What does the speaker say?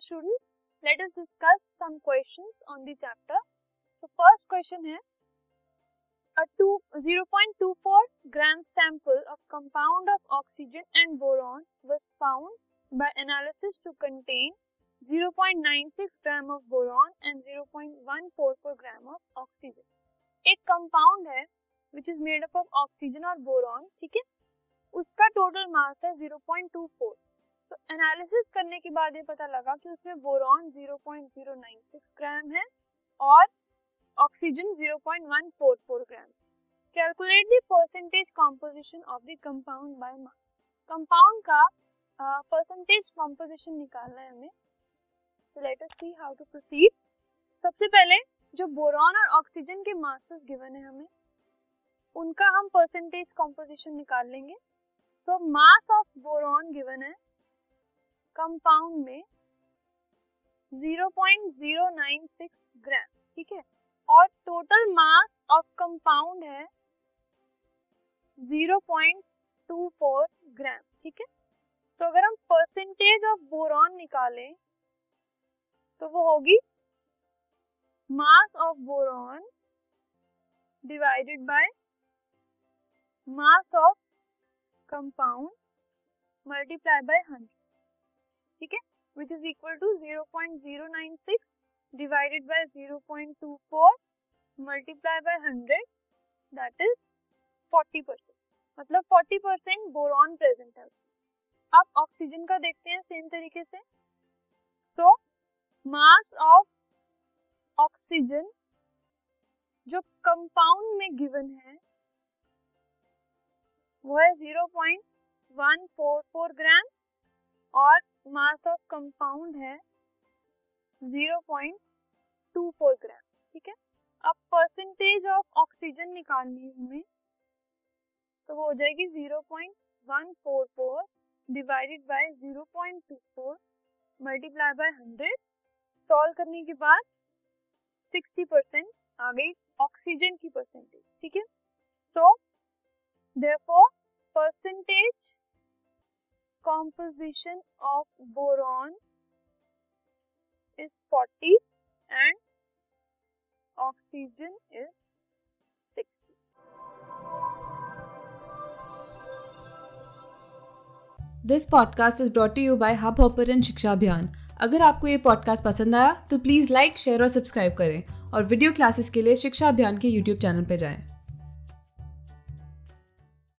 Student let us discuss some questions on the chapter so first question है a 0.24 gram sample of compound of oxygen and boron was found by analysis to contain 0.96 gram of boron and 0.144 gram of oxygen एक compound है which is made up of oxygen और boron ठीक है? उसका total mass है 0.24 तो analysis करने के बाद ये पता लगा कि उसमें बोरॉन 0.096 ग्राम है और oxygen 0.144 gram calculate the percentage composition of the compound by mass compound का परसेंटेज uh, कॉम्पोजिशन निकालना है हमें। So let us see how to proceed सबसे पहले जो बोरॉन और ऑक्सीजन के मासेस गिवन है हमें उनका हम परसेंटेज कॉम्पोजिशन निकाल लेंगे। तो मास ऑफ़ बोरॉन गिवन है कंपाउंड में 0.096 ग्राम ठीक है? और टोटल मास ऑफ़ कंपाउंड है 0.24 ग्राम ठीक है? तो अगर हम परसेंटेज ऑफ़ बोरॉन निकालें तो वो होगी mass of boron divided by mass of compound multiply by hundred ठीक है? Which is equal to zero point zero nine six divided by zero point two four multiply by hundred that is forty percent मतलब forty percent boron present है अब oxygen का देखते हैं same तरीके से। सो मास ऑफ़ ऑक्सीजन जो compound में गिवन है, वो है 0.144 ग्राम मास ऑफ़ कंपाउंड है 0.24 ग्राम, ठीक है? अब परसेंटेज ऑफ़ ऑक्सीजन निकालनी है हमें तो वो हो जाएगी 0.144 divided by 0.24 multiply by 100 solve करने के बाद 60 परसेंट आ गई ऑक्सीजन की परसेंटेज ठीक है? So therefore, percentage composition of boron is 40 and oxygen is 60 this podcast is brought you by Hubhopper and Shiksha Abhiyan अगर आपको ये पॉडकास्ट पसंद आया तो प्लीज़ लाइक शेयर और सब्सक्राइब करें और वीडियो क्लासेस के लिए शिक्षा अभियान के यूट्यूब चैनल पर जाएँ।